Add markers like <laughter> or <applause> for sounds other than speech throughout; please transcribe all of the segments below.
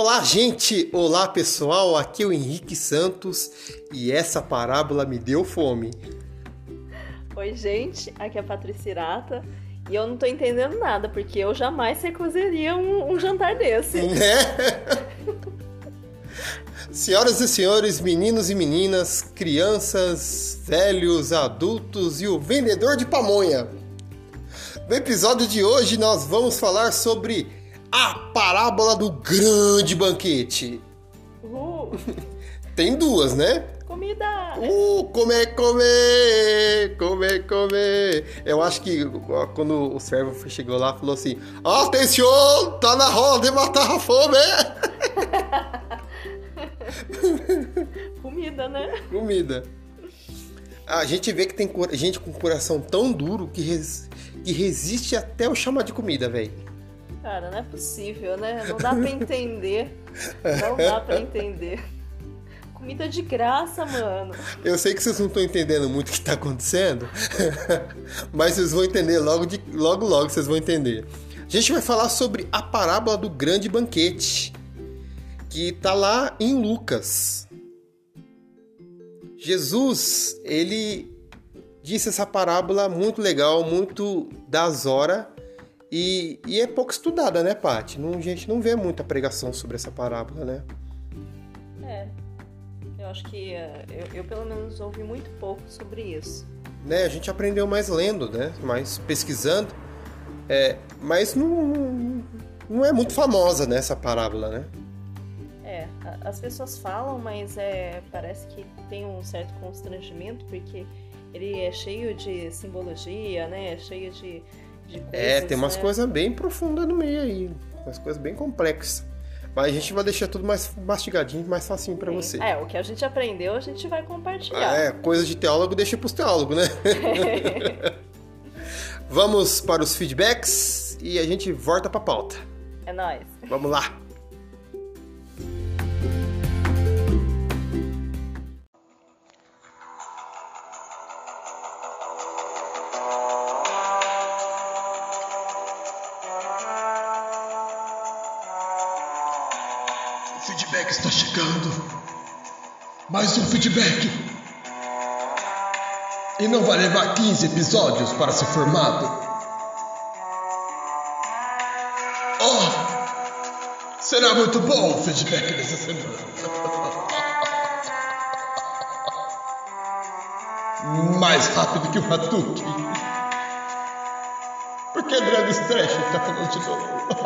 Olá, gente! Olá, pessoal! Aqui é o Henrique Santos e essa parábola me deu fome. Oi, gente! Aqui é a Patrícia Irata e eu não tô entendendo nada, porque eu jamais recusaria um, um jantar desse. <laughs> Né? Senhoras e senhores, meninos e meninas, crianças, velhos, adultos e o vendedor de pamonha. No episódio de hoje nós vamos falar sobre a parábola do grande banquete. Uhul. <laughs> Tem duas, né? Comida! Uh, comer, comer, comer, comer. Eu acho que quando o servo chegou lá, falou assim: Atenção, tá na hora de matar a fome! <laughs> Comida, né? Comida. A gente vê que tem gente com coração tão duro que, res, que resiste até o chamar de comida, velho. Cara, não é possível, né? Não dá pra entender. Não dá pra entender. Comida de graça, mano. Eu sei que vocês não estão entendendo muito o que tá acontecendo, <laughs> mas vocês vão entender logo, de, logo, logo vocês vão entender. A gente vai falar sobre a parábola do grande banquete, que tá lá em Lucas. Jesus, ele disse essa parábola muito legal, muito das horas e, e, é pouco estudada, né, Paty? Não, a gente não vê muita pregação sobre essa parábola, né? É. Eu acho que uh, eu, eu, pelo menos ouvi muito pouco sobre isso. Né, a gente aprendeu mais lendo, né? Mais pesquisando. É, mas não, não é muito famosa né, essa parábola, né? É, as pessoas falam, mas é, parece que tem um certo constrangimento, porque ele é cheio de simbologia, né? É cheio de coisas, É, tem umas né? coisas bem profundas no meio aí, umas coisas bem complexas. Mas a gente vai deixar tudo mais mastigadinho, mais facinho para você. É, o que a gente aprendeu, a gente vai compartilhar. É, coisa de teólogo deixa pros teólogos, né? <laughs> Vamos para os feedbacks e a gente volta pra pauta. É nóis. Vamos lá. Feedback. E não vai levar 15 episódios para ser formado. Oh! Será muito bom o feedback dessa semana. <laughs> Mais rápido que o Hadouken. Porque Adriano Stretch está falando de novo.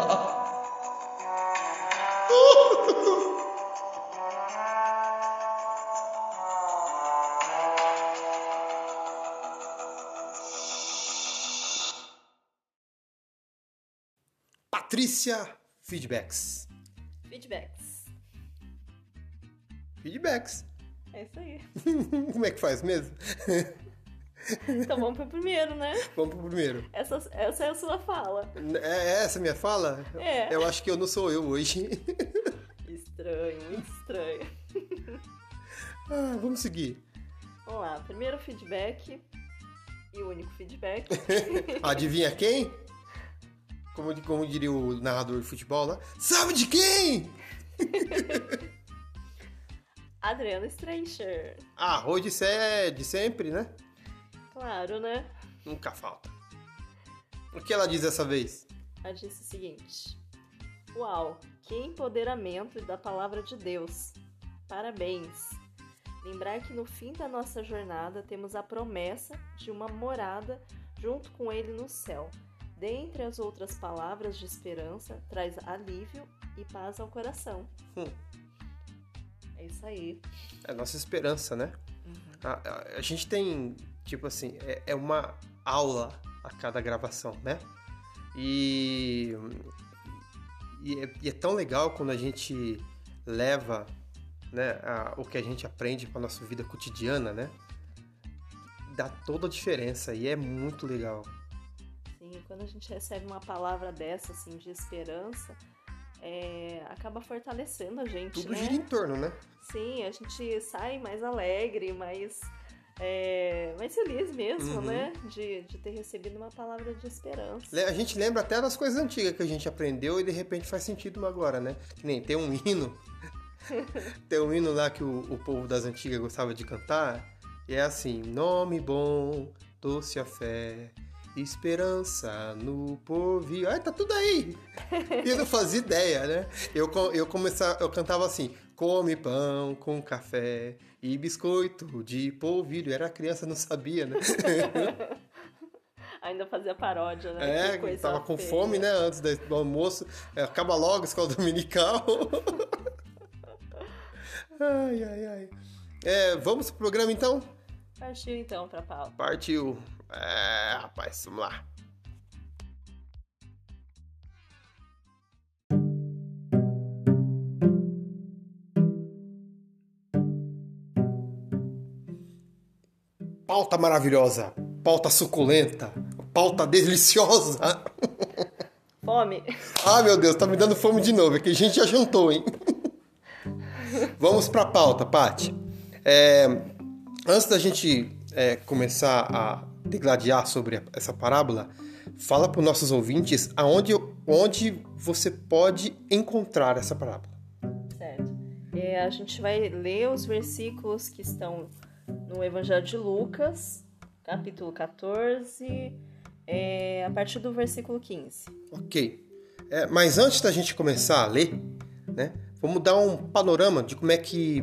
Patrícia Feedbacks. Feedbacks. Feedbacks. É isso aí. <laughs> Como é que faz mesmo? <laughs> Então vamos pro primeiro, né? Vamos pro primeiro. Essa, essa é a sua fala. É essa a minha fala? É. Eu acho que eu não sou eu hoje. <laughs> Estranho, muito estranho. Ah, vamos seguir. Vamos lá, primeiro feedback e o único feedback. Adivinha quem? Como, como diria o narrador de futebol lá? Sabe de quem? <laughs> Adriana Streicher. Ah, hoje isso é de sempre, né? Claro, né? Nunca falta. O que ela diz dessa vez? Ela disse o seguinte: Uau, que empoderamento da palavra de Deus! Parabéns! Lembrar que no fim da nossa jornada temos a promessa de uma morada junto com Ele no céu. Dentre as outras palavras de esperança, traz alívio e paz ao coração. Hum. É isso aí. É a nossa esperança, né? A, a- a gente tem, tipo assim, é, é uma aula a cada gravação, né? E, e, é, e é tão legal quando a gente leva né, a- o que a gente aprende para nossa vida cotidiana, né? Dá toda a diferença e é muito legal. Sim, quando a gente recebe uma palavra dessa, assim, de esperança, é, acaba fortalecendo a gente, Tudo né? gira em torno, né? Sim, a gente sai mais alegre, mais é, mais feliz mesmo, uhum. né? De, de ter recebido uma palavra de esperança. A gente lembra até das coisas antigas que a gente aprendeu e de repente faz sentido agora, né? Que nem tem um hino. <laughs> tem um hino lá que o, o povo das antigas gostava de cantar. E é assim: Nome bom, doce a fé, esperança no porvir. Ai, tá tudo aí! E eu não fazia ideia, né? Eu, eu, começava, eu cantava assim: Come pão com café e biscoito de polvilho. Era criança, não sabia, né? <laughs> Ainda fazia paródia, né? É, tava com feia. fome, né? Antes do almoço. É, acaba logo a escola dominical. <laughs> ai, ai, ai. É, vamos pro programa então? Partiu então pra pauta. Partiu. É, rapaz, vamos lá. pauta maravilhosa, pauta suculenta, pauta deliciosa. <laughs> Fome. Ah, meu Deus, tá me dando fome de novo, é que a gente já jantou, hein? <laughs> Vamos pra pauta, Paty. É, antes da gente é, começar a degladiar sobre essa parábola, fala para os nossos ouvintes aonde onde você pode encontrar essa parábola. Certo. É, a gente vai ler os versículos que estão no Evangelho de Lucas, capítulo 14, é, a partir do versículo 15. Ok. É, mas antes da gente começar a ler, né, vamos dar um panorama de como é que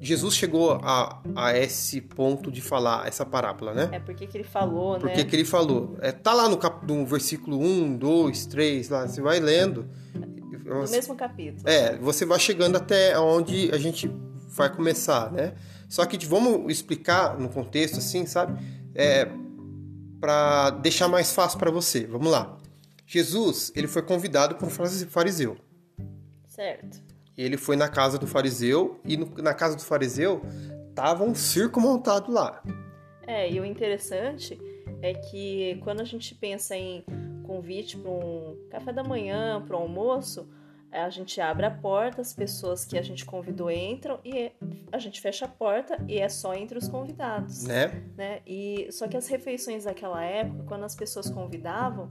Jesus chegou a, a esse ponto de falar essa parábola, né? É porque que ele falou, porque né? Porque que ele falou. É, tá lá no, cap, no versículo 1, 2, 3, lá, você vai lendo. No mesmo capítulo. É, você vai chegando até onde a gente vai começar, né? Só que vamos explicar no contexto assim, sabe? É, para deixar mais fácil para você. Vamos lá. Jesus, ele foi convidado por um fariseu. Certo. Ele foi na casa do fariseu e no, na casa do fariseu tava um circo montado lá. É, e o interessante é que quando a gente pensa em convite para um café da manhã, para um almoço, é, a gente abre a porta, as pessoas que a gente convidou entram e a gente fecha a porta e é só entre os convidados. Né? né? E, só que as refeições daquela época, quando as pessoas convidavam,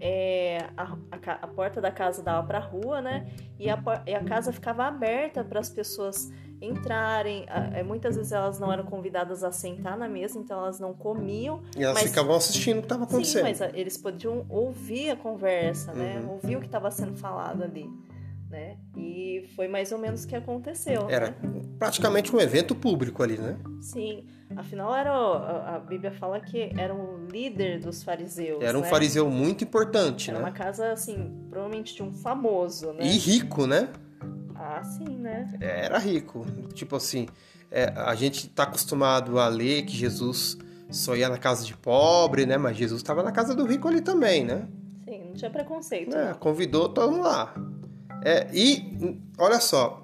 é, a, a, a, porta da casa dava para a rua, né? E a, e a casa ficava aberta para as pessoas entrarem. É, muitas vezes elas não eram convidadas a sentar na mesa, então elas não comiam. E elas mas... ficavam assistindo o que estava acontecendo. Sim, mas eles podiam ouvir a conversa, né? Uhum. Ouvir o que estava sendo falado ali né? E foi mais ou menos o que aconteceu. Era né? praticamente um evento público ali, né? Sim. Afinal, era a, a Bíblia fala que era o líder dos fariseus. Era um né? fariseu muito importante, era né? Era uma casa, assim, provavelmente de um famoso, né? E rico, né? Ah, sim, né? Era rico. Tipo assim, é, a gente tá acostumado a ler que Jesus só ia na casa de pobre, né? Mas Jesus estava na casa do rico ali também, né? Sim, não tinha preconceito. É, convidou todo mundo lá. É, e olha só,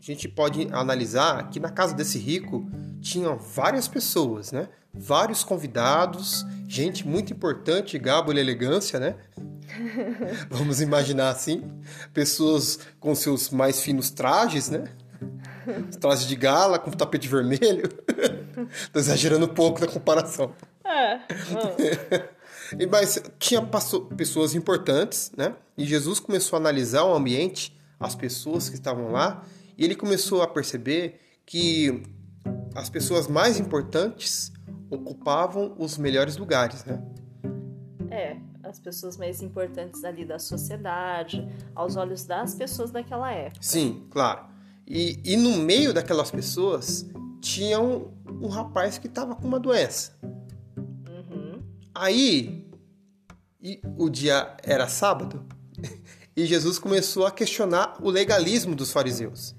a gente pode analisar que na casa desse rico tinham várias pessoas, né? Vários convidados, gente muito importante, gabo e elegância, né? <laughs> Vamos imaginar assim, pessoas com seus mais finos trajes, né? Trajes de gala com tapete vermelho. <laughs> Tô exagerando um pouco na comparação. É. <laughs> Mas tinha pessoas importantes, né? E Jesus começou a analisar o ambiente, as pessoas que estavam lá, e ele começou a perceber que as pessoas mais importantes ocupavam os melhores lugares, né? É, as pessoas mais importantes ali da sociedade, aos olhos das pessoas daquela época. Sim, claro. E, e no meio daquelas pessoas tinha um, um rapaz que estava com uma doença. Aí, o dia era sábado, <laughs> e Jesus começou a questionar o legalismo dos fariseus.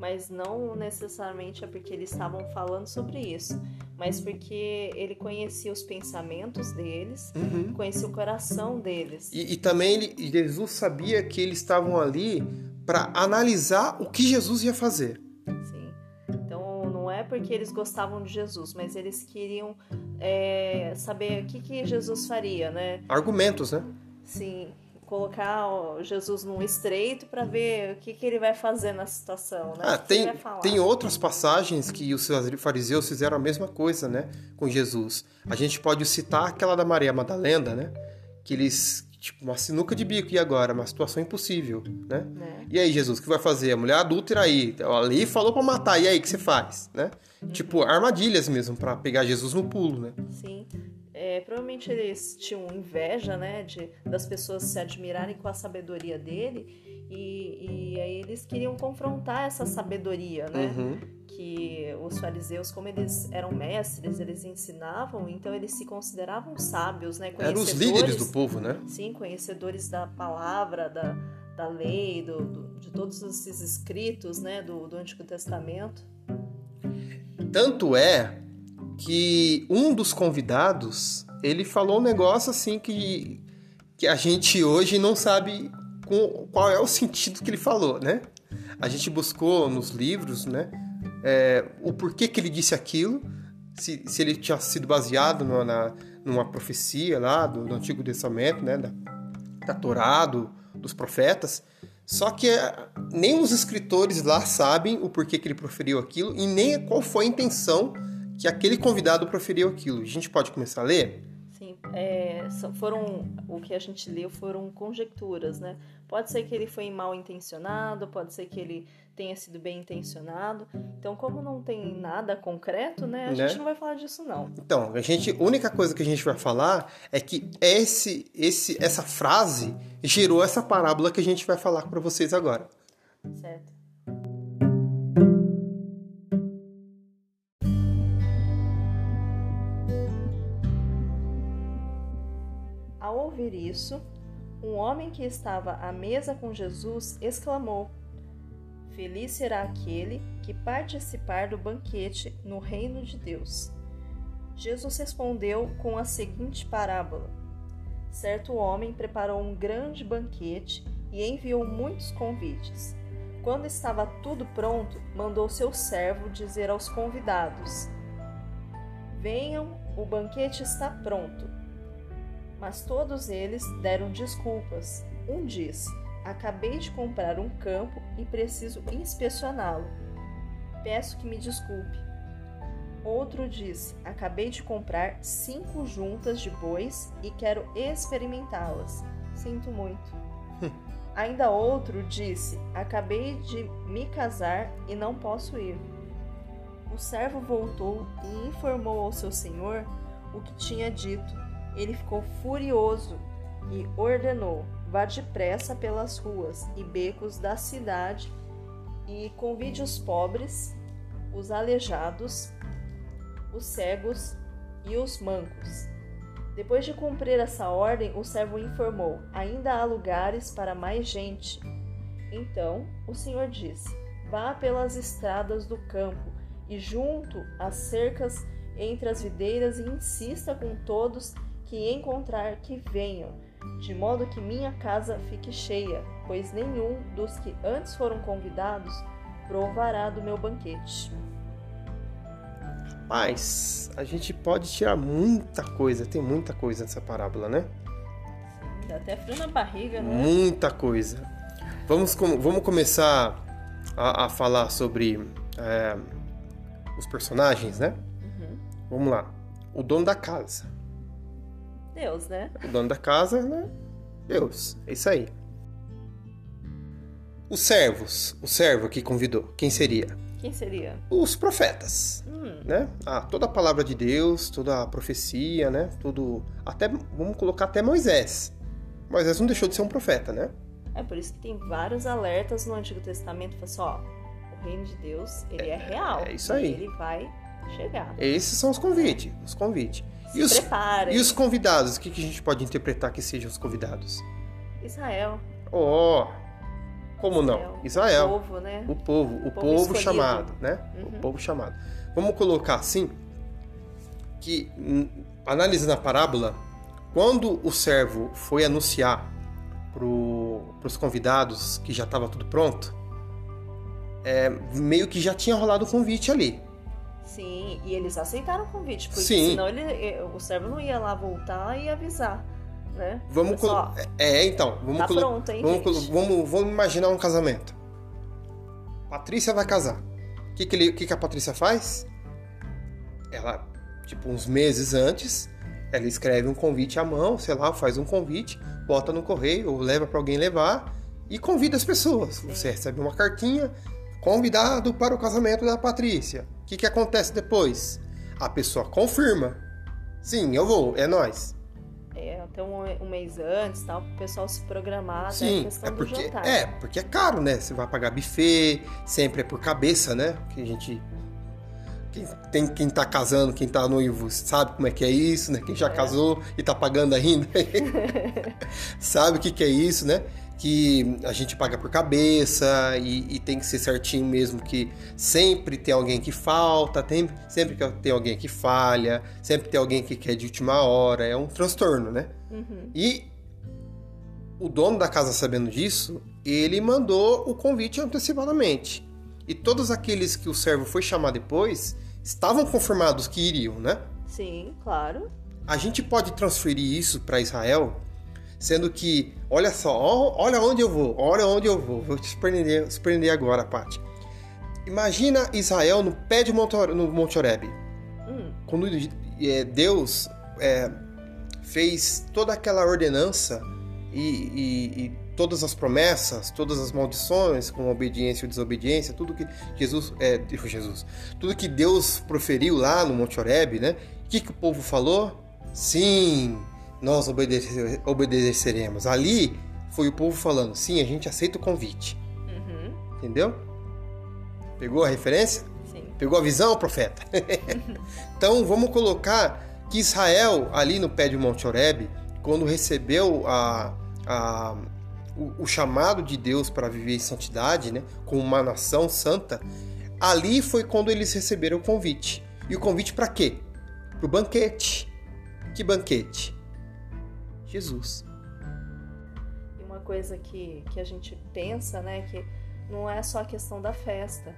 Mas não necessariamente é porque eles estavam falando sobre isso, mas porque ele conhecia os pensamentos deles, uhum. conhecia o coração deles. E, e também ele, Jesus sabia que eles estavam ali para analisar o que Jesus ia fazer. Sim. Então não é porque eles gostavam de Jesus, mas eles queriam é, saber o que, que Jesus faria, né? Argumentos, né? Sim. Colocar Jesus num estreito para ver o que, que ele vai fazer na situação, né? Ah, tem, tem outras passagens que os fariseus fizeram a mesma coisa, né? Com Jesus. A gente pode citar aquela da Maria Madalena, né? Que eles, tipo, uma sinuca de bico, e agora? Uma situação impossível, né? Né? E aí, Jesus, o que vai fazer? A mulher adúltera aí, ali falou pra matar, e aí, o que você faz, né? Tipo, armadilhas mesmo pra pegar Jesus no pulo, né? Sim. É, provavelmente eles tinham inveja, né, de, das pessoas se admirarem com a sabedoria dele e, e aí eles queriam confrontar essa sabedoria, né? Uhum. Que os fariseus, como eles eram mestres, eles ensinavam, então eles se consideravam sábios, né? Eram os líderes do povo, né? Sim, conhecedores da palavra, da, da lei, do, do- de todos esses escritos, né, do, do Antigo Testamento. Tanto é que um dos convidados, ele falou um negócio assim que, que a gente hoje não sabe com- qual é o sentido que ele falou, né? A gente buscou nos livros, né, é, o porquê que ele disse aquilo, se, se ele tinha sido baseado numa, na- numa profecia lá do, do Antigo Testamento, né, da, da Torá, do- dos profetas. Só que é, nem os escritores lá sabem o porquê que ele proferiu aquilo e nem qual foi a intenção que aquele convidado proferiu aquilo. A gente pode começar a ler? Sim, é, foram o que a gente leu foram conjecturas, né? Pode ser que ele foi mal intencionado, pode ser que ele tenha sido bem intencionado. Então, como não tem nada concreto, né? A Né? gente não vai falar disso não. Então, a gente, a única coisa que a gente vai falar é que esse, esse, essa frase gerou essa parábola que a gente vai falar para vocês agora. Certo? Ouvir isso, um homem que estava à mesa com Jesus exclamou: Feliz será aquele que participar do banquete no reino de Deus. Jesus respondeu com a seguinte parábola: Certo homem preparou um grande banquete e enviou muitos convites. Quando estava tudo pronto, mandou seu servo dizer aos convidados: Venham, o banquete está pronto. Mas todos eles deram desculpas. Um disse: Acabei de comprar um campo e preciso inspecioná-lo. Peço que me desculpe. Outro disse: Acabei de comprar cinco juntas de bois e quero experimentá-las. Sinto muito. <laughs> Ainda outro disse: Acabei de me casar e não posso ir. O servo voltou e informou ao seu senhor o que tinha dito. Ele ficou furioso e ordenou: Vá depressa pelas ruas e becos da cidade e convide os pobres, os aleijados, os cegos e os mancos. Depois de cumprir essa ordem, o servo informou: Ainda há lugares para mais gente. Então o Senhor disse: Vá pelas estradas do campo e junto às cercas entre as videiras e insista com todos que encontrar que venham, de modo que minha casa fique cheia, pois nenhum dos que antes foram convidados provará do meu banquete. Mas a gente pode tirar muita coisa, tem muita coisa nessa parábola, né? Dá até frio na barriga, né? Muita coisa. Vamos, com- vamos começar a, a falar sobre é, os personagens, né? Uhum. Vamos lá. O dono da casa. Deus, né? O dono da casa, né? Deus. É isso aí. Os servos. O servo que convidou. Quem seria? Quem seria? Os profetas. Hum, Né? Ah, toda a palavra de Deus, toda a profecia, né? Tudo. Até. Vamos colocar até Moisés. Moisés não deixou de ser um profeta, né? é por isso que tem vários alertas no Antigo Testamento. Fala assim, ó, o reino de Deus, ele é, real. é isso aí. ele vai chegar. Esses são os convites. Os convites. E os, e os convidados? O que, que a gente pode interpretar que sejam os convidados? Israel. Oh! Como não? Israel. O povo, né? O povo, o, O povo, povo chamado, né? O Uhum. povo chamado. Vamos colocar assim que hum, analisando a parábola, quando o servo foi anunciar para os convidados que já estava tudo pronto, é, meio que já tinha rolado o convite ali. Sim, e eles aceitaram o convite, porque Sim. senão ele, eh, o servo não ia lá voltar e avisar. né? Vamos Pessoal, colo- É, então, vamos Tá pronto, hein, vamos, vamos, vamos imaginar um casamento. Patrícia vai casar. O que, que, ele- que, que a Patrícia faz? Ela, tipo, uns meses antes, ela escreve um convite à mão, sei lá, faz um convite, bota no correio ou leva para alguém levar e convida as pessoas. Você recebe uma cartinha, convidado para o casamento da Patrícia. O que, que acontece depois? A pessoa confirma. Sim, eu vou, é nós. É, até um, um mês antes, tal, pro pessoal se programar, Sim, questão é porque, jantar. é porque é caro, né? Você vai pagar buffet, sempre é por cabeça, né? Que a gente. Quem, tem, quem tá casando, quem tá noivo, sabe como é que é isso, né? Quem já casou e tá pagando ainda, <laughs> sabe o que, que é isso, né? Que a gente paga por cabeça e, e tem que ser certinho mesmo, que sempre tem alguém que falta, tem, sempre que tem alguém que falha, sempre tem alguém que quer de última hora, é um transtorno, né? Uhum. E o dono da casa, sabendo disso, ele mandou o convite antecipadamente. E todos aqueles que o servo foi chamar depois estavam confirmados que iriam, né? Sim, claro. A gente pode transferir isso para Israel, sendo que, olha só, olha onde eu vou, olha onde eu vou. Vou te surpreender, surpreender agora, Paty. Imagina Israel no pé de Monte, no Monte Horebe Hum, quando é, Deus é, fez toda aquela ordenança e, e- e todas as promessas, todas as maldições com obediência e desobediência, tudo que Jesus, é, Jesus, tudo que Deus proferiu lá no Monte Horebe, né? O que, que o povo falou? Sim, nós obedece- obedeceremos. Ali foi o povo falando, sim, a gente aceita o convite, uhum, entendeu? Pegou a referência? sim. Pegou a visão, profeta? <laughs> então vamos colocar que Israel, ali no pé de Monte Horebe, quando recebeu a, a- o, o chamado de Deus para viver em santidade, né, como uma nação santa, ali foi quando eles receberam o convite. E o convite para quê? Para o banquete. Que banquete? Jesus. E uma coisa que, que a gente pensa, né, que não é só a questão da festa.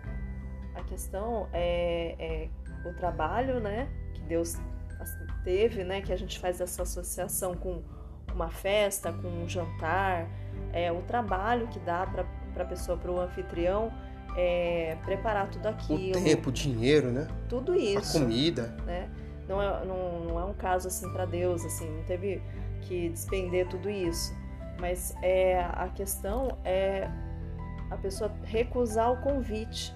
A questão é, é o trabalho, né, que Deus teve, né, que a gente faz essa associação com uma festa, com um jantar, é o trabalho que dá para a pessoa, para o anfitrião, é, preparar tudo O aquilo, tempo, o dinheiro, né? tudo A isso comida. né? Não é, não, não é um caso assim para Deus, assim, não teve que despender tudo isso. Mas é a questão é a pessoa recusar o convite,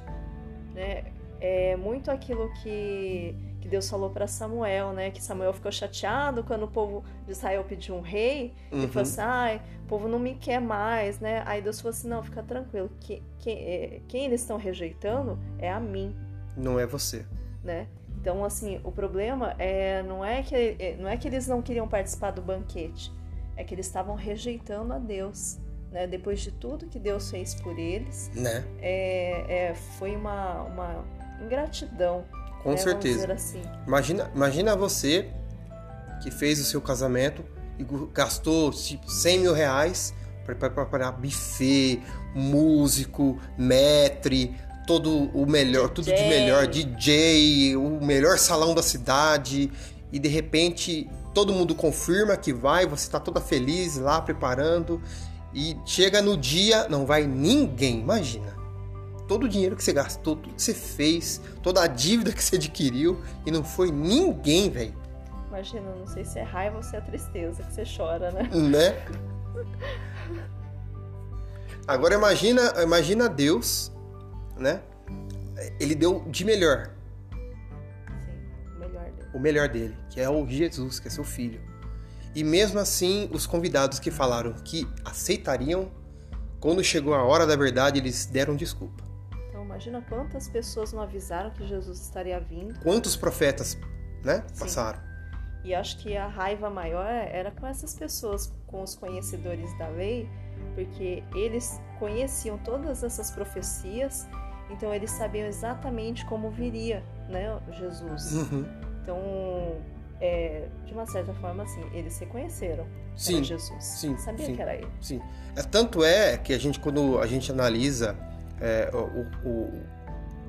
né? É muito aquilo que, que Deus falou para Samuel, né? Que Samuel ficou chateado quando o povo de Israel pediu um rei e Uhum. falou assim: ai, o povo não me quer mais, né? Aí Deus falou assim: não, fica tranquilo, que, que, é, quem eles estão rejeitando é a mim Não é você. né? Então, assim, o problema é não é que é- não é que eles não queriam participar do banquete, é que eles estavam rejeitando a Deus, né? Depois de tudo que Deus fez por eles, Né? é, é, foi uma, uma ingratidão, Com né? Certeza. assim. Imagina, imagina você que fez o seu casamento e gastou tipo 100 mil reais para preparar buffet, músico, metre, todo o melhor, tudo de DJ. melhor, DJ, o melhor salão da cidade e de repente todo mundo confirma que vai, você está toda feliz lá preparando e chega no dia não vai ninguém, imagina. Todo o dinheiro que você gastou, tudo que você fez, toda a dívida que você adquiriu e não foi ninguém, velho, Imagina, não sei se é raiva ou se é tristeza que você chora, né? né? Agora imagina, imagina Deus, né? Ele deu de melhor, Sim, o melhor dele. o melhor dele, que é o Jesus, que é seu filho. E mesmo assim, os convidados que falaram que aceitariam, quando chegou a hora da verdade, eles deram desculpa. Então, imagina quantas pessoas não avisaram que Jesus estaria vindo. Quantos profetas, né, Sim. passaram? E acho que a raiva maior era com essas pessoas, com os conhecedores da lei, porque eles conheciam todas essas profecias, então eles sabiam exatamente como viria, né, Jesus. Uhum. Então, é, de uma certa forma, assim, eles reconheceram Sim, Jesus. sim, Sabia sim. que era ele. Sim. É, tanto é que a gente, quando a gente analisa é, o- o-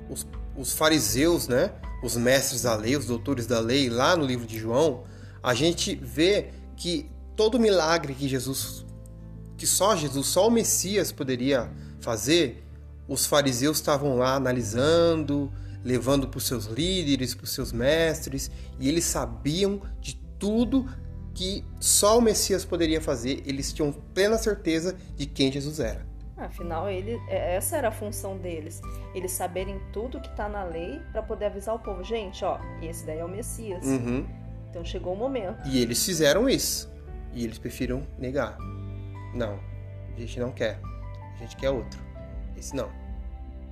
os, os fariseus, né? Os mestres da lei, os doutores da lei, lá no livro de João, a gente vê que todo milagre que Jesus, que só Jesus, só o Messias poderia fazer, os fariseus estavam lá analisando, levando para os seus líderes, para os seus mestres, e eles sabiam de tudo que só o Messias poderia fazer, eles tinham plena certeza de quem Jesus era. Afinal, ele, é, essa era a função deles. Eles saberem tudo que está na lei para poder avisar o povo. Gente, ó, esse daí é o Messias. Uhum. Então chegou o momento. E eles fizeram isso. E eles preferiram negar. Não, a gente não quer. A gente quer outro. Esse não.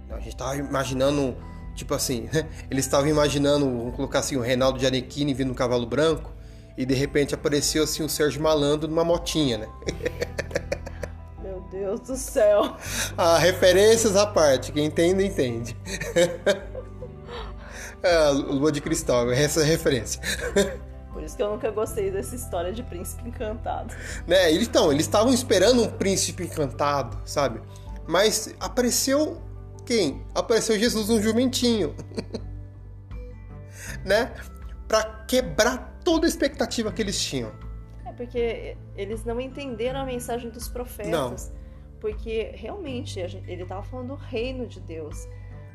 não a gente tava imaginando, tipo assim, né? <laughs> Eles estavam imaginando, vamos colocar assim, o Reinaldo Gianecchini vindo no cavalo branco. E de repente apareceu assim o Sérgio Malandro numa motinha, né? <laughs> Meu Deus do céu. Ah, referências à parte, quem entende, entende. <laughs> é, Lua de Cristal, essa é a referência. Por isso que eu nunca gostei dessa história de príncipe encantado. Né? Estão, eles estavam esperando um príncipe encantado, sabe? Mas apareceu quem? Apareceu Jesus um jumentinho. <laughs> né? Para quebrar toda a expectativa que eles tinham. É porque eles não entenderam a mensagem dos profetas. Não. Porque realmente ele estava falando do reino de Deus.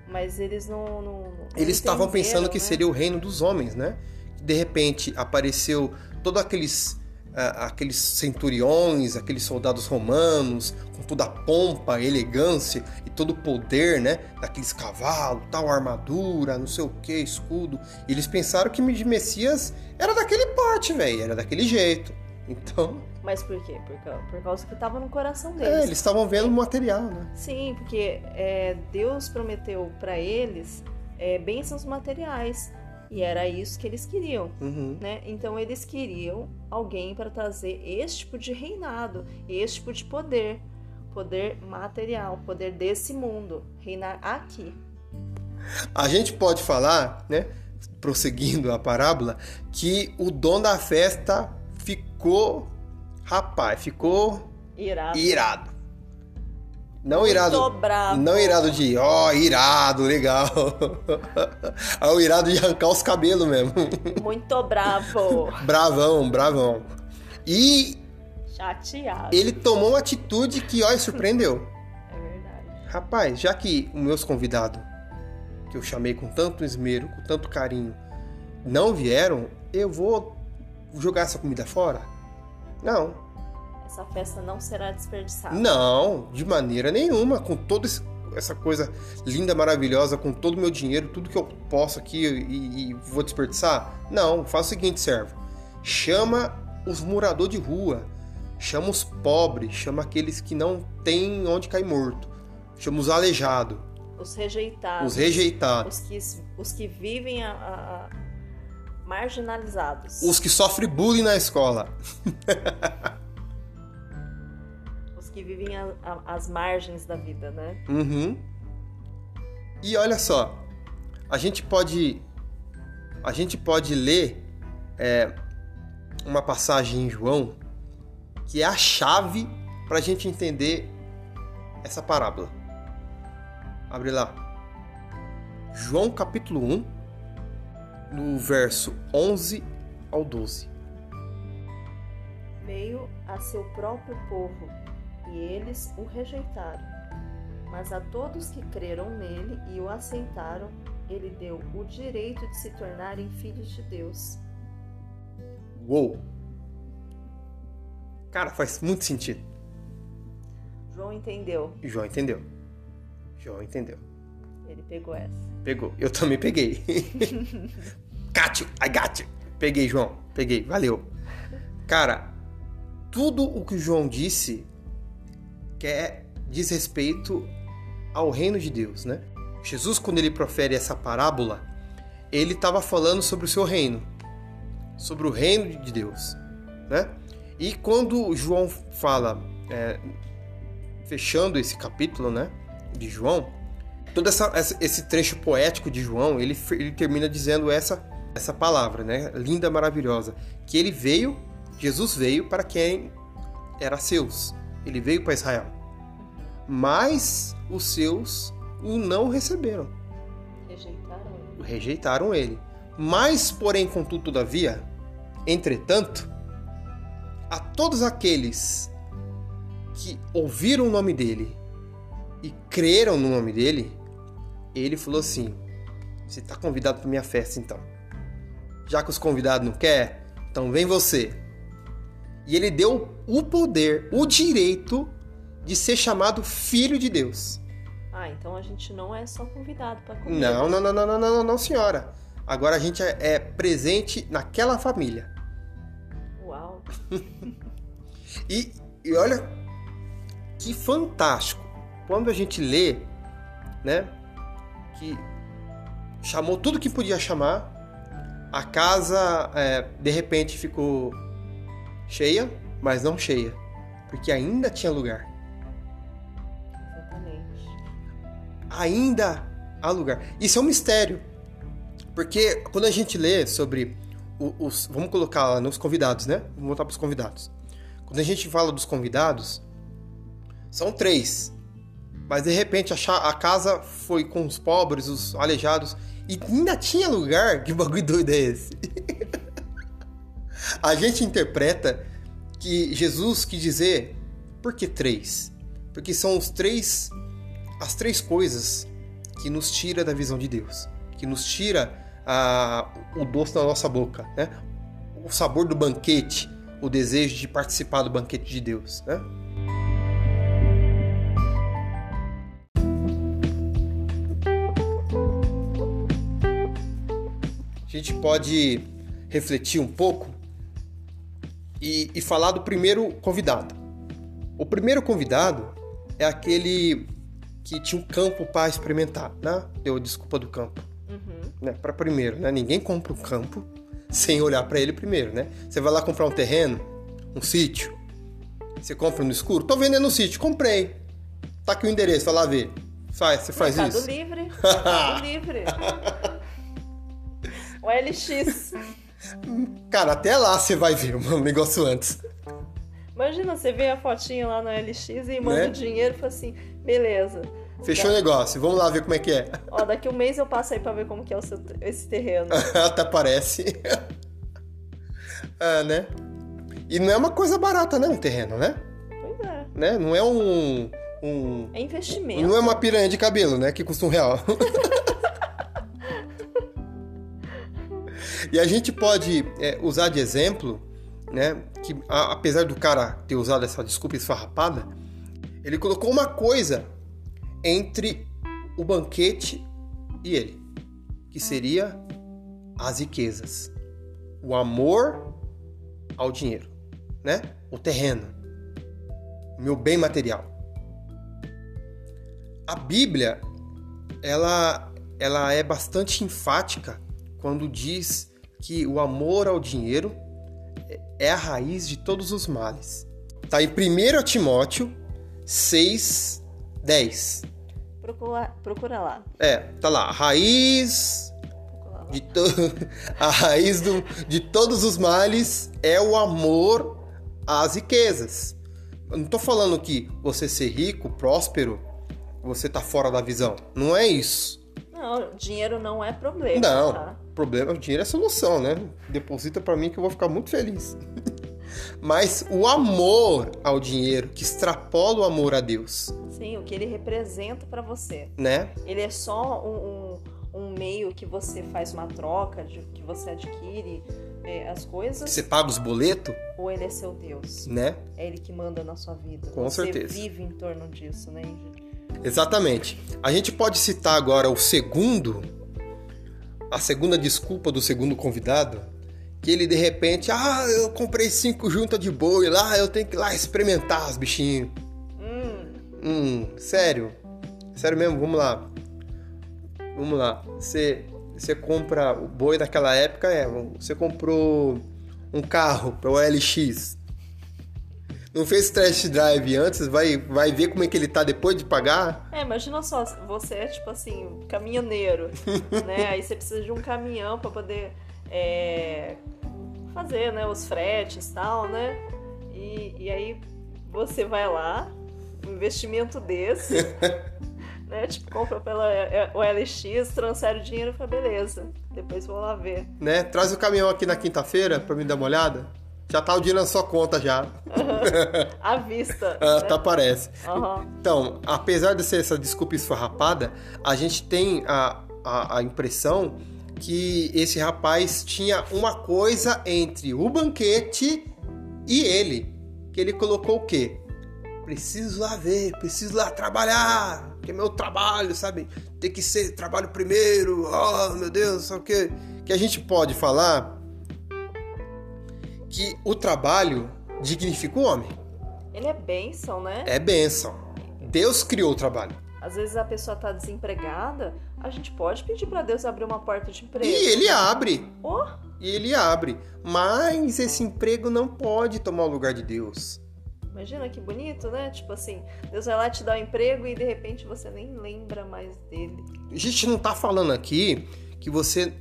Mas eles não. não- não Eles estavam pensando que né? seria o reino dos homens, né? De repente apareceu todos aqueles ah, aqueles centuriões, aqueles soldados romanos, com toda a pompa, a elegância e todo o poder, né? Daqueles cavalos, tal armadura, não sei o que, escudo. E eles pensaram que de Messias era daquele porte, velho, era daquele jeito. Então, Mas por quê? Por, cau- por causa que estava no coração deles. é, eles estavam vendo o material, né? Sim, porque é, Deus prometeu para eles é, bênçãos materiais. E era isso que eles queriam. Uhum. Né? Então eles queriam alguém para trazer esse tipo de reinado, esse tipo de poder, poder material, poder desse mundo, reinar aqui. A gente pode falar, né, prosseguindo a parábola, que o dono da festa ficou, rapaz, ficou Irado. irado. Não Muito irado, bravo. não irado de, ó, irado, legal. <laughs> É o irado de arrancar os cabelos mesmo. Muito bravo. <laughs> Bravão, bravão. E Chateado. ele tomou uma atitude que, ó, surpreendeu. É verdade. Rapaz, já que os meus convidados, que eu chamei com tanto esmero, com tanto carinho, não vieram, eu vou jogar essa comida fora? Não, Essa festa não será desperdiçada. não, de maneira nenhuma. Com toda essa coisa linda, maravilhosa, com todo o meu dinheiro, tudo que eu posso aqui e, e vou desperdiçar? Não, faz o seguinte, servo. Chama os moradores de rua, chama os pobres, chama aqueles que não têm onde cair morto, chama os aleijados, Os rejeitados. os rejeitados. Os que, os que vivem a- a- a- marginalizados. Os que sofrem bullying na escola. <laughs> Que vivem a- a- às margens da vida, né? Uhum. E olha só, a gente pode, a gente pode ler é, uma passagem em João que é a chave para a gente entender essa parábola. Abre lá. João capítulo 1, no verso 11 ao 12. Veio a seu próprio povo e eles o rejeitaram. Mas a todos que creram nele e o aceitaram, ele deu o direito de se tornarem filhos de Deus. Uou! Cara, faz muito sentido. João entendeu, João entendeu. João entendeu. ele pegou essa. Pegou. Eu também peguei. <laughs> got you, I got you. Peguei, João. Peguei. Valeu. Cara, tudo o que o João disse quer diz respeito ao reino de Deus, né? Jesus, quando ele profere essa parábola, ele estava falando sobre o seu reino, sobre o reino de Deus, né? E quando João fala, é, fechando esse capítulo, né, de João, todo essa, esse trecho poético de João, ele, ele termina dizendo essa, essa palavra, né? Linda, maravilhosa. Que ele veio, Jesus veio para quem era seus. Ele veio para Israel. Mas os seus o não receberam. Rejeitaram ele. Rejeitaram ele. Mas, porém, contudo, todavia, entretanto, a todos aqueles que ouviram o nome dele e creram no nome dele, ele falou assim: Você está convidado para minha festa então. Já que os convidados não quer, então vem você. E ele deu o poder, o direito de ser chamado filho de Deus. Ah, então a gente não é só convidado para comer. Não, não, não, não, não, não, não, senhora. Agora a gente é, é presente naquela família. Uau. <laughs> e, e olha que fantástico. Quando a gente lê, né, que chamou tudo que podia chamar, a casa é, de repente ficou cheia, mas não cheia, porque ainda tinha lugar. Exatamente. Ainda há lugar. Isso é um mistério, porque quando a gente lê sobre os, vamos colocar lá nos convidados, né? Vamos voltar para os convidados. Quando a gente fala dos convidados, são três. Mas de repente a, a casa foi com os pobres, os aleijados, e ainda tinha lugar. <laughs> Que bagulho doido é esse? A gente interpreta que Jesus quis dizer, por que três? Porque são os três, as três coisas que nos tira da visão de Deus, que nos tira a, o doce da nossa boca, né? O sabor do banquete, o desejo de participar do banquete de Deus, né? A gente pode refletir um pouco e, e falar do primeiro convidado. O primeiro convidado é aquele que tinha um campo para experimentar, né? Deu desculpa do campo né? Para primeiro, né? Ninguém compra um campo sem olhar para ele primeiro, né? Você vai lá comprar um terreno, um sítio, você compra no escuro. Tô vendendo um sítio, comprei. Tá aqui o endereço, vai lá ver. Faz, você faz Mercado isso. Livre. <laughs> Mercado Livre. <laughs> o LX. Cara, até lá você vai ver o <laughs> negócio antes. Imagina, você vê a fotinha lá no LX e manda Né? o dinheiro e fala assim, beleza. Fechou o negócio, vamos lá ver como é que é. Ó, daqui um mês eu passo aí pra ver como que é seu, esse terreno. <laughs> Até parece. ah, né? E não é uma coisa barata, né? Um terreno, né? Pois é. né? Não é um. um É investimento. não é uma piranha de cabelo, né? Que custa um real. <laughs> e a gente pode é, usar de exemplo, né? Que a- apesar do cara ter usado essa desculpa esfarrapada, ele colocou uma coisa entre o banquete e ele, que seria as riquezas, o amor ao dinheiro, né? O terreno, o meu bem material. A Bíblia, ela, ela é bastante enfática quando diz que o amor ao dinheiro é a raiz de todos os males. Tá em 1 Timóteo 6, 10. Procura, procura lá. É, tá lá, a raiz de to... <laughs> a raiz do... de todos os males é o amor às riquezas. Eu não tô falando que você ser rico, próspero, você tá fora da visão. Não é isso. Não, dinheiro não é problema. Não, Tá? Problema, o dinheiro é solução, né? Deposita pra mim que eu vou ficar muito feliz. <laughs> Mas o amor ao dinheiro, que extrapola o amor a Deus, Sim, o que ele representa pra você. né? Ele é só um, um, um meio que você faz uma troca, de, que você adquire é, as coisas, Você paga os boletos, ou ele é seu Deus? né? É ele que manda na sua vida. Com você certeza. vive em torno disso, né, Ingrid? Exatamente. A gente pode citar agora o segundo, a segunda desculpa do segundo convidado, que ele de repente, ah, eu comprei cinco juntas de boi lá, eu tenho que ir lá experimentar os bichinhos. Hum, Hum, sério? Sério mesmo? Vamos lá. Vamos lá. Você, você compra o boi daquela época, é. Você comprou um carro para o LX. Não fez test drive antes, vai, vai ver como é que ele tá depois de pagar? É, imagina só, você é tipo assim, um caminhoneiro, <laughs> né? Aí você precisa de um caminhão pra poder é, fazer, né, os fretes e tal, né? E, e aí você vai lá, um investimento desse, <laughs> né? Tipo, compra pela é, OLX, transfere o dinheiro e fala, beleza, depois vou lá ver. Né? Traz o caminhão aqui na quinta-feira para me dar uma olhada. Já tá o dinheiro na sua conta já. <laughs> À vista. Ah, né? tá, parece. Aham. Então, apesar de ser essa desculpa esfarrapada, a gente tem a, a, a impressão que esse rapaz tinha uma coisa entre o banquete e ele. Que ele colocou o quê? Preciso lá ver, preciso lá trabalhar, que é meu trabalho, sabe? Tem que ser trabalho primeiro, oh meu Deus, sabe o quê? Que a gente pode falar que o trabalho dignifica o homem. Ele é bênção, né? É bênção. Deus criou o trabalho. Às vezes a pessoa tá desempregada, a gente pode pedir pra Deus abrir uma porta de emprego. E ele abre. Oh, E ele abre. Mas esse emprego não pode tomar o lugar de Deus. imagina que bonito, né? Tipo assim, Deus vai lá te dar um emprego e de repente você nem lembra mais dele. A gente não tá falando aqui que você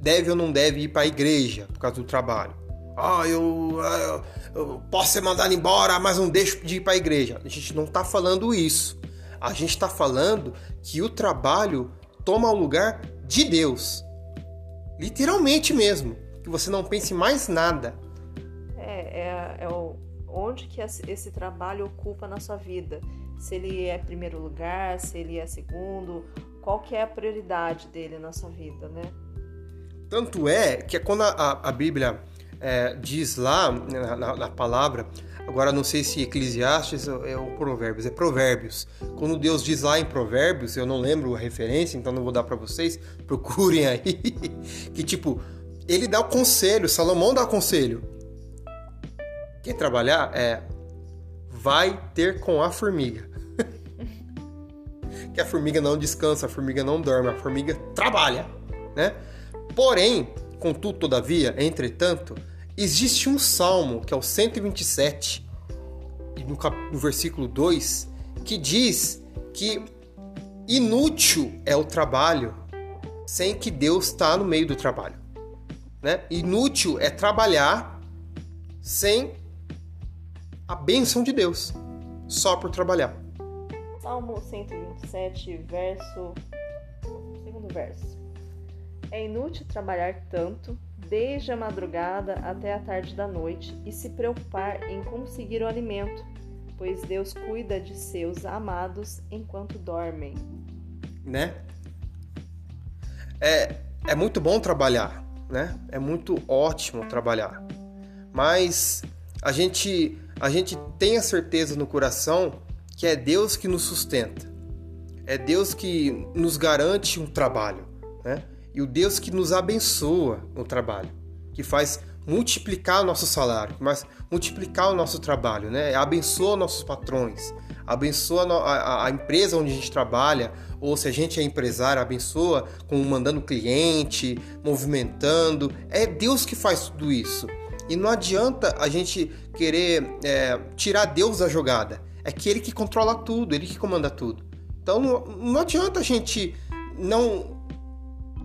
deve ou não deve ir para a igreja por causa do trabalho. Ah, eu, eu- eu posso ser mandado embora, mas não deixo de ir para a igreja. A gente não tá falando isso. A gente tá falando que o trabalho toma o lugar de Deus. Literalmente mesmo. Que você não pense mais nada. É, é, é o, onde que esse, esse trabalho ocupa na sua vida. Se ele é primeiro lugar, se ele é segundo, qual que é a prioridade dele na sua vida, né? Tanto é que quando a, a- a Bíblia é, diz lá na, na- na palavra, agora não sei se Eclesiastes ou é o Provérbios, é Provérbios. Quando Deus diz lá em Provérbios, eu não lembro a referência, então não vou dar para vocês, <laughs> procurem aí, que tipo, ele dá o conselho, Salomão dá o conselho. Quer trabalhar? É, vai ter com a formiga. <laughs> que a formiga não descansa, a formiga não dorme, a formiga trabalha, né? Porém, contudo, todavia, entretanto, existe um salmo, que é o 127, e no, cap- no versículo 2, que diz que inútil é o trabalho sem que Deus está no meio do trabalho. Né? Inútil é trabalhar sem a bênção de Deus, só por trabalhar. Salmo 127, verso. Segundo verso. É inútil trabalhar tanto, desde a madrugada até a tarde da noite, e se preocupar em conseguir o alimento, pois Deus cuida de seus amados enquanto dormem. né? É, é muito bom trabalhar, né? É muito ótimo trabalhar. Mas a gente a gente tem a certeza no coração que é Deus que nos sustenta. É Deus que nos garante um trabalho, né? E o Deus que nos abençoa no trabalho, que faz multiplicar o nosso salário, mas multiplicar o nosso trabalho, né? Abençoa nossos patrões, abençoa a empresa onde a gente trabalha, ou se a gente é empresário, abençoa com mandando cliente, movimentando. É Deus que faz tudo isso. E não adianta a gente querer é, tirar Deus da jogada. É que Ele que controla tudo, Ele que comanda tudo. Então não, não adianta a gente não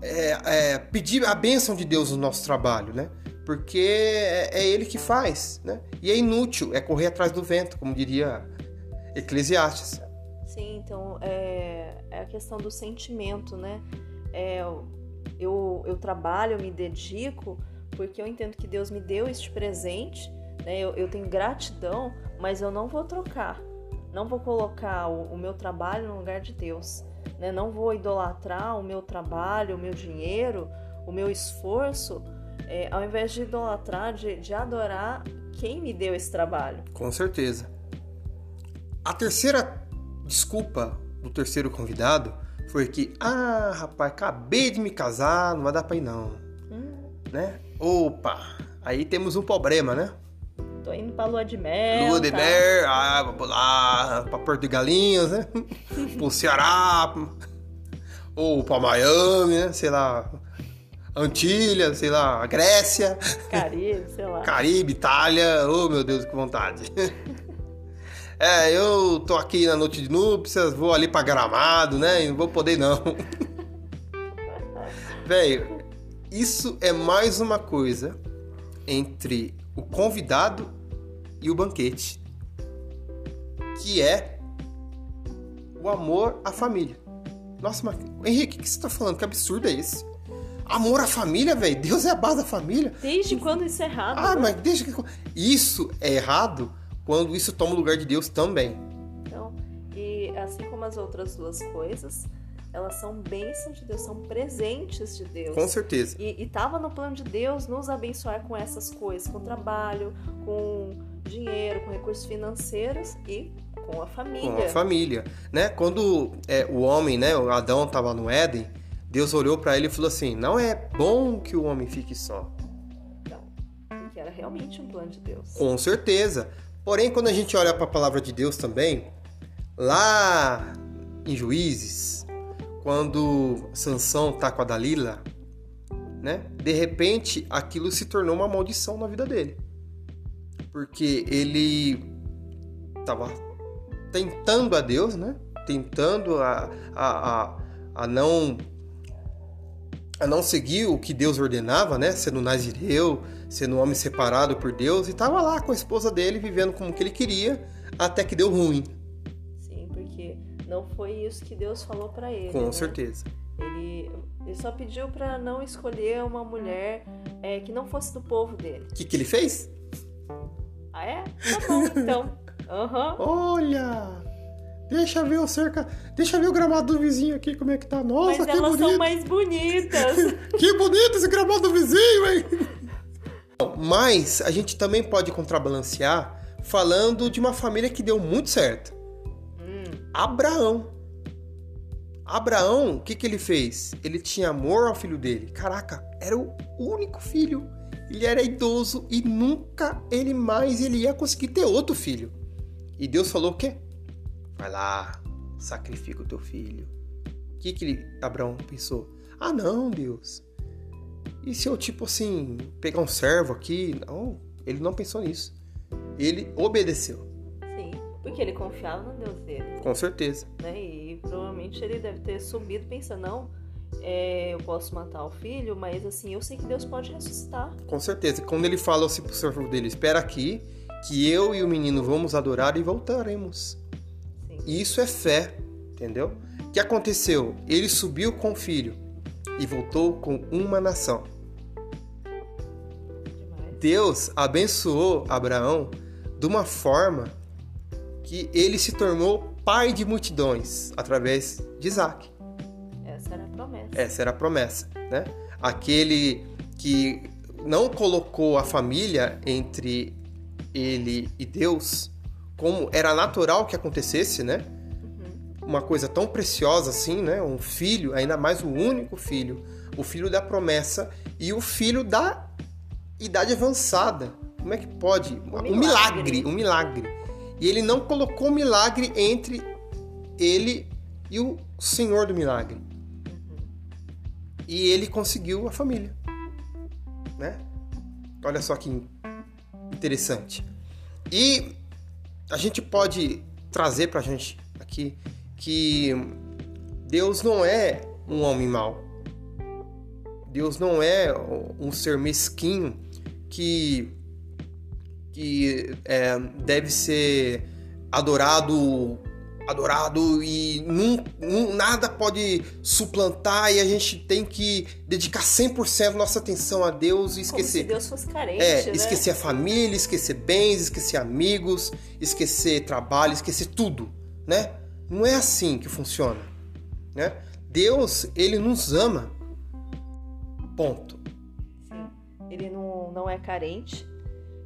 é, é, pedir a bênção de Deus no nosso trabalho, né? Porque é, é Ele que faz, né? E é inútil, é correr atrás do vento, como diria Eclesiastes. Sim, então é, é a questão do sentimento, né? É, eu, eu trabalho, eu me dedico porque eu entendo que Deus me deu este presente, né? Eu, eu tenho gratidão, mas eu não vou trocar, não vou colocar o, o meu trabalho no lugar de Deus, né? Não vou idolatrar o meu trabalho, o meu dinheiro, o meu esforço, é, ao invés de idolatrar, de, de adorar quem me deu esse trabalho. Com certeza. A terceira desculpa do terceiro convidado foi que, ah, rapaz, acabei de me casar, não vai dar pra ir não, Hum, né? Opa, aí temos um problema, né? Tô indo pra lua de mel. Lua de tá? mel, ah, vou lá pra Porto de Galinhas, né? <laughs> Pro Ceará, ou pra Miami, né? Sei lá, Antilha, sei lá, Grécia, Caribe, sei lá. Caribe, Itália, oh meu Deus, que vontade. É, eu tô aqui na noite de núpcias, vou ali pra Gramado, né? E não vou poder não. <laughs> Velho, isso é mais uma coisa entre o convidado e o banquete, que é o amor à família. Nossa, mas Henrique, o que você tá falando? Que absurdo é esse? Amor à família, velho. Deus é a base da família. Desde quando isso é errado? Ah, né? mas desde que. Isso é errado quando isso toma o lugar de Deus também. Então, e assim como as outras duas coisas, elas são bênçãos de Deus, são presentes de Deus. Com certeza. E estava no plano de Deus nos abençoar com essas coisas, com trabalho, com dinheiro, com recursos financeiros e com a família. Com a família, né? Quando é, o homem, né, o Adão estava no Éden, Deus olhou para ele e falou assim: "Não é bom que o homem fique só". Então, porque era realmente um plano de Deus. Com certeza. Porém, quando a gente olha para a palavra de Deus também, lá em Juízes, quando Sansão tá com a Dalila, né? De repente, aquilo se tornou uma maldição na vida dele. Porque ele tava tentando a Deus, né? Tentando a, a, a, a não a não seguir o que Deus ordenava, né? Sendo nazireu, sendo um homem separado por Deus, e tava lá com a esposa dele, vivendo como que ele queria, até que deu ruim. Sim, porque não foi isso que Deus falou para ele. Com né? certeza. Ele, ele só pediu para não escolher uma mulher é, que não fosse do povo dele. O que, que ele fez? Ah, é? Tá bom, então. Aham. Olha! Deixa ver o cerca. Deixa ver o gramado do vizinho aqui, como é que tá. Nossa, Mas que elas bonito! são mais bonitas. <laughs> Que bonito esse gramado do vizinho, hein? Mas a gente também pode contrabalancear falando de uma família que deu muito certo. Hum, Abraão. Abraão, o que, que ele fez? Ele tinha amor ao filho dele. Caraca, era o único filho. Ele era idoso e nunca ele mais ele ia conseguir ter outro filho. E Deus falou o quê? Vai lá, sacrifica o teu filho. O que, que ele, Abraão pensou? Ah, não, Deus. E se eu, tipo assim, pegar um servo aqui? Não, ele não pensou nisso. Ele obedeceu, sim, porque ele confiava no Deus dele. com certeza. Né? E provavelmente ele deve ter subido pensando, não, é, eu posso matar o filho, mas assim, eu sei que Deus pode ressuscitar. Com certeza. Quando ele fala assim pro servo dele, espera aqui, que eu e o menino vamos adorar e voltaremos. Sim. Isso é fé, entendeu? O que aconteceu? Ele subiu com o filho e voltou com uma nação. Demais. Deus abençoou Abraão de uma forma que ele se tornou pai de multidões através de Isaac. Essa era a promessa, né? Aquele que não colocou a família entre ele e Deus, como era natural que acontecesse, né? Uhum. Uma coisa tão preciosa assim, né? Um filho, ainda mais o único filho, o filho da promessa e o filho da idade avançada. Como é que pode? Um Um milagre, um milagre. E ele não colocou o milagre entre ele e o Senhor do milagre. E ele conseguiu a família. Né? Olha só que interessante. E a gente pode trazer pra gente aqui que Deus não é um homem mau. Deus não é um ser mesquinho que, que é, deve ser adorado adorado e num, num- nada pode suplantar e a gente tem que dedicar 100% nossa atenção a Deus e Como se esquecer Deus fosse carente, é, né? esquecer a família, esquecer bens, esquecer amigos, esquecer trabalho, esquecer tudo, né? Não é assim que funciona, né? Deus, ele nos ama. Ponto. Sim. Ele não, não é carente,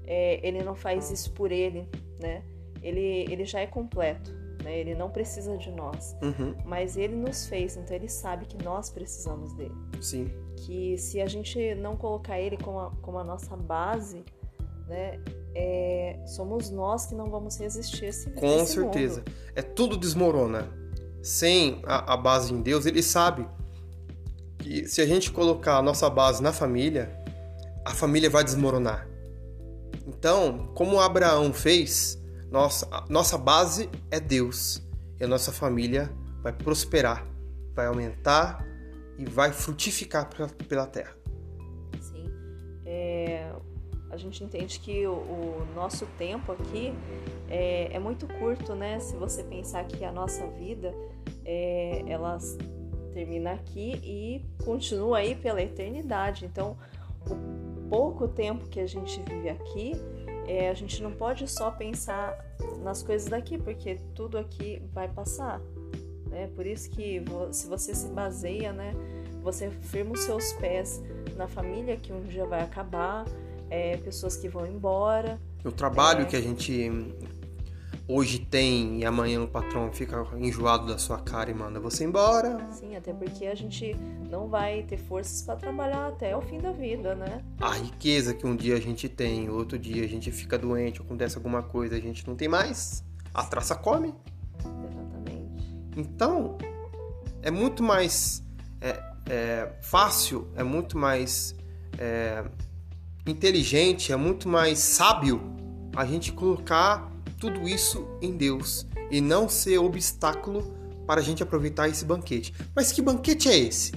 é, ele não faz isso por ele, né? Ele, ele já é completo, né? Ele não precisa de nós. Uhum, Mas ele nos fez, então ele sabe que nós precisamos dele. sim, Que se a gente não colocar ele como a, como a nossa base, né? é, somos nós que não vamos resistir a esse com esse certeza. mundo. É tudo desmorona. Sem a, a base em Deus, ele sabe que se a gente colocar a nossa base na família, a família vai desmoronar. Então, como Abraão fez, nossa, nossa base é Deus. E a nossa família vai prosperar, vai aumentar e vai frutificar pela, pela terra. Sim. É, a gente entende que o, o nosso tempo aqui é, é muito curto, né? Se você pensar que a nossa vida, é, ela termina aqui e continua aí pela eternidade. Então, o pouco tempo que a gente vive aqui, é, a gente não pode só pensar nas coisas daqui, porque tudo aqui vai passar. Né? Por isso que se você se baseia, né, você firma os seus pés na família que um dia vai acabar, é, pessoas que vão embora. O trabalho é... que a gente hoje tem e amanhã o patrão fica enjoado da sua cara e manda você embora. Sim, até porque a gente não vai ter forças para trabalhar até o fim da vida, né? A riqueza que um dia a gente tem, outro dia a gente fica doente, acontece alguma coisa, a gente não tem mais, a traça come. Exatamente. Então, é muito mais é, é, fácil, é muito mais é, inteligente, é muito mais sábio a gente colocar tudo isso em Deus e não ser obstáculo para a gente aproveitar esse banquete. Mas que banquete é esse?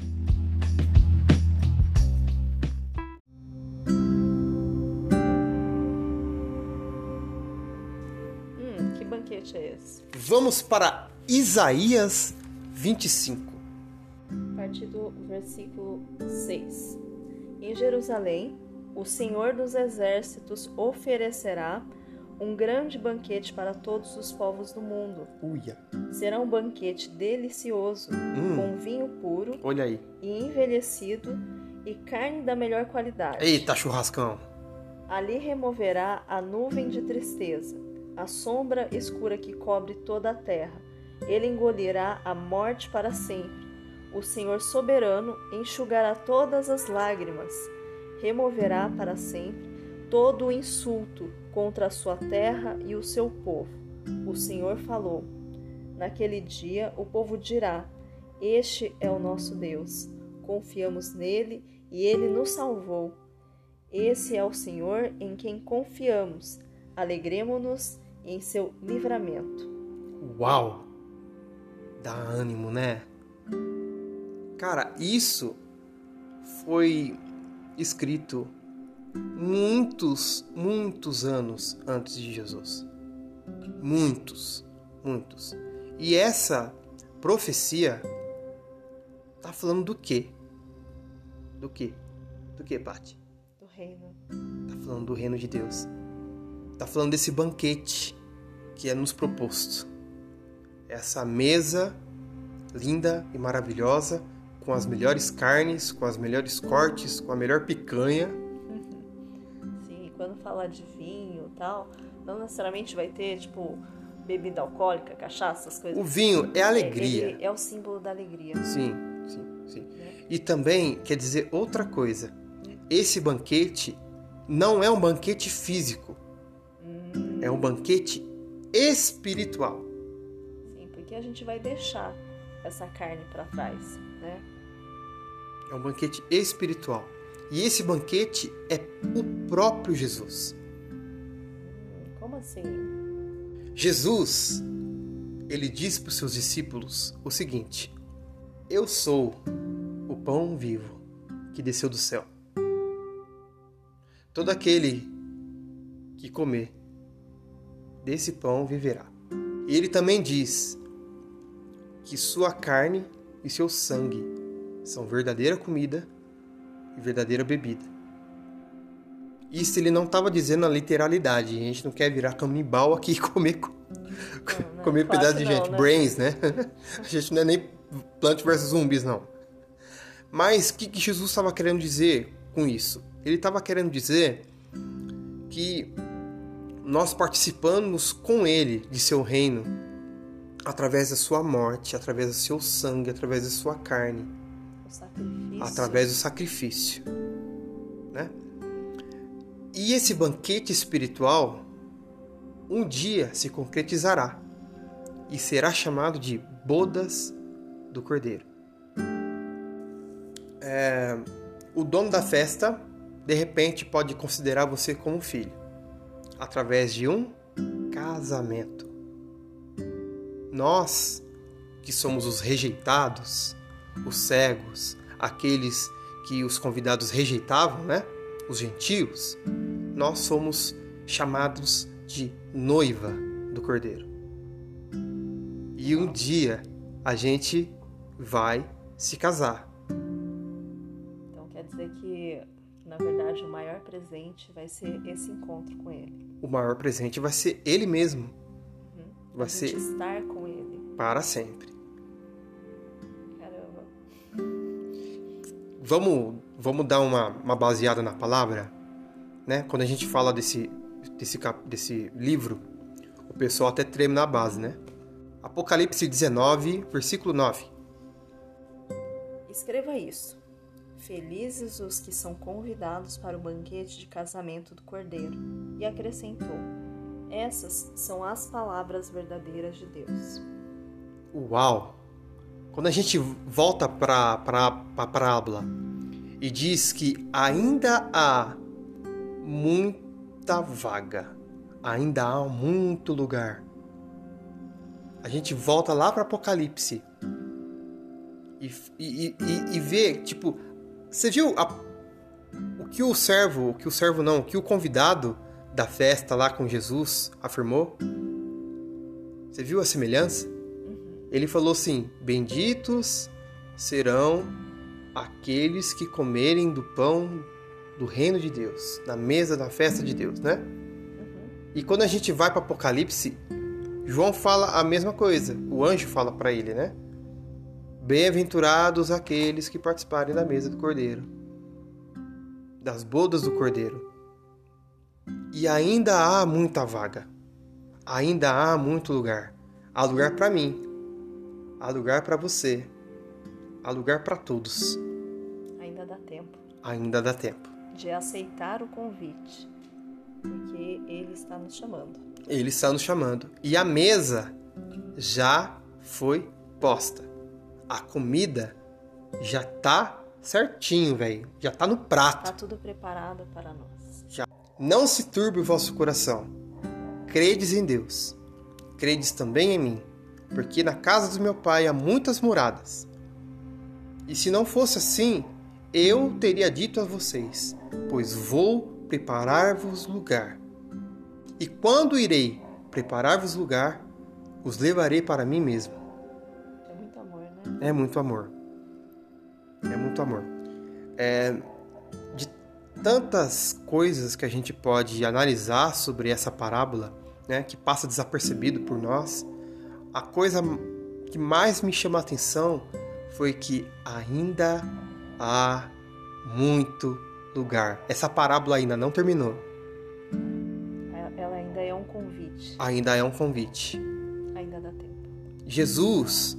Hum, que banquete é esse? Vamos para Isaías 25. A partir do versículo 6. Em Jerusalém, o Senhor dos Exércitos oferecerá um grande banquete para todos os povos do mundo. Uia. Será um banquete delicioso, hum. com vinho puro Olha aí. e envelhecido e carne da melhor qualidade. Eita, churrascão! Ali removerá a nuvem de tristeza, a sombra escura que cobre toda a terra. Ele engolirá a morte para sempre. O Senhor soberano enxugará todas as lágrimas, removerá para sempre todo o insulto contra a sua terra e o seu povo. O Senhor falou. Naquele dia o povo dirá: Este é o nosso Deus. Confiamos nele e ele nos salvou. Esse é o Senhor em quem confiamos. Alegremos-nos em seu livramento. Uau! Dá ânimo, né? Cara, isso foi escrito muitos, muitos anos antes de Jesus. Muitos, muitos. E essa profecia tá falando do quê? Do quê? Do quê, Paty? Do reino. Tá falando do reino de Deus. Tá falando desse banquete que é nos proposto. Essa mesa linda e maravilhosa, com as melhores carnes, com as melhores cortes, com a melhor picanha falar de vinho tal, não necessariamente vai ter, tipo, bebida alcoólica, cachaça, essas coisas. O vinho é alegria. É, é o símbolo da alegria. Sim, sim, sim. É. E também quer dizer outra coisa. Esse banquete não é um banquete físico. Hum. É um banquete espiritual. Sim, porque a gente vai deixar essa carne para trás, né? É um banquete espiritual. E esse banquete é o próprio Jesus. Como assim? Jesus, ele disse para os seus discípulos o seguinte: Eu sou o pão vivo que desceu do céu. Todo aquele que comer desse pão viverá. E ele também diz que sua carne e seu sangue são verdadeira comida e verdadeira bebida. Isso ele não estava dizendo na literalidade. A gente não quer virar canibal aqui e comer, não, não, comer pedaço de gente. Né? Brains, né? <laughs> A gente não é nem Plant vs Zumbis, não. Mas o que, que Jesus estava querendo dizer com isso? Ele estava querendo dizer que nós participamos com ele de seu reino através da sua morte, através do seu sangue, através da sua carne sacrifício. através do sacrifício, né? E esse banquete espiritual um dia se concretizará e será chamado de bodas do Cordeiro. É, o dono da festa, de repente, pode considerar você como filho através de um casamento. Nós, que somos os rejeitados, os cegos, aqueles que os convidados rejeitavam, né? Os gentios, nós somos chamados de noiva do Cordeiro. E um dia a gente vai se casar. Então quer dizer que, na verdade, o maior presente vai ser esse encontro com ele. O maior presente vai ser ele mesmo. Uhum. Vai ser estar com ele. para sempre. Vamos, vamos dar uma, uma baseada na palavra? Né? Quando a gente fala desse, desse, desse livro, o pessoal até treme na base, né? Apocalipse 19, versículo 9. Escreva isso. Felizes os que são convidados para o banquete de casamento do Cordeiro. E acrescentou: Essas são as palavras verdadeiras de Deus. Uau! Quando a gente volta para a parábola e diz que ainda há muita vaga, ainda há muito lugar, a gente volta lá para Apocalipse e, e, e, e vê, tipo, você viu a- o que o servo, o que o servo não, o que o convidado da festa lá com Jesus afirmou? Você viu a semelhança? Ele falou assim: Benditos serão aqueles que comerem do pão do reino de Deus, na mesa da festa de Deus, né? E quando a gente vai para Apocalipse, João fala a mesma coisa. O anjo fala para ele, né? Bem-aventurados aqueles que participarem da mesa do Cordeiro, das bodas do Cordeiro. E ainda há muita vaga. Ainda há muito lugar. Há lugar para mim. Há lugar para você. Há lugar para todos. Ainda dá tempo Ainda dá tempo. de aceitar o convite, porque Ele está nos chamando. Ele está nos chamando. E a mesa já foi posta. A comida já tá certinho, velho. Já tá no prato. Está tudo preparado para nós. Não se turbe o vosso coração. Credes em Deus. Credes também em mim. Porque na casa do meu pai há muitas moradas. E se não fosse assim, eu teria dito a vocês: Pois vou preparar-vos lugar. E quando irei preparar-vos lugar, os levarei para mim mesmo. É muito amor, né? É muito amor. É muito amor. É, de tantas coisas que a gente pode analisar sobre essa parábola, né, que passa desapercebido por nós, a coisa que mais me chama a atenção foi que ainda há muito lugar. Essa parábola ainda não terminou. Ela ainda é um convite. Ainda é um convite. Ainda dá tempo. Jesus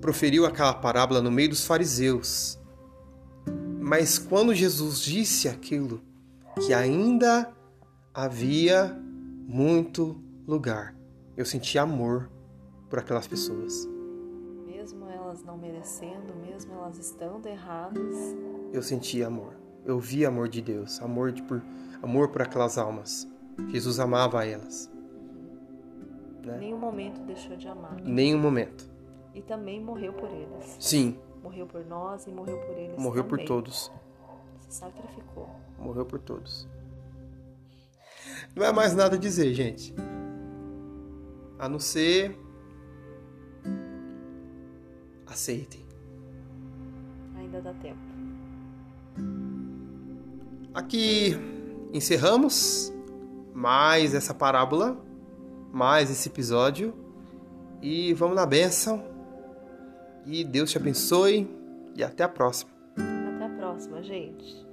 proferiu aquela parábola no meio dos fariseus. Mas quando Jesus disse aquilo, que ainda havia muito lugar, eu senti amor por aquelas pessoas. Mesmo elas não merecendo, mesmo elas estando erradas, Eu senti amor. Eu vi amor de Deus, amor, de por, amor por aquelas almas. Jesus amava elas. Né? nenhum momento deixou de amar. Nenhum momento. E também morreu por eles. Sim, Morreu por nós e morreu por eles morreu por também. todos. Se sacrificou. Morreu por todos. Não é mais nada a dizer, gente. A não ser. Aceitem. Ainda dá tempo. Aqui encerramos mais essa parábola, mais esse episódio. E vamos na bênção. E Deus te abençoe. E até a próxima. Até a próxima, gente.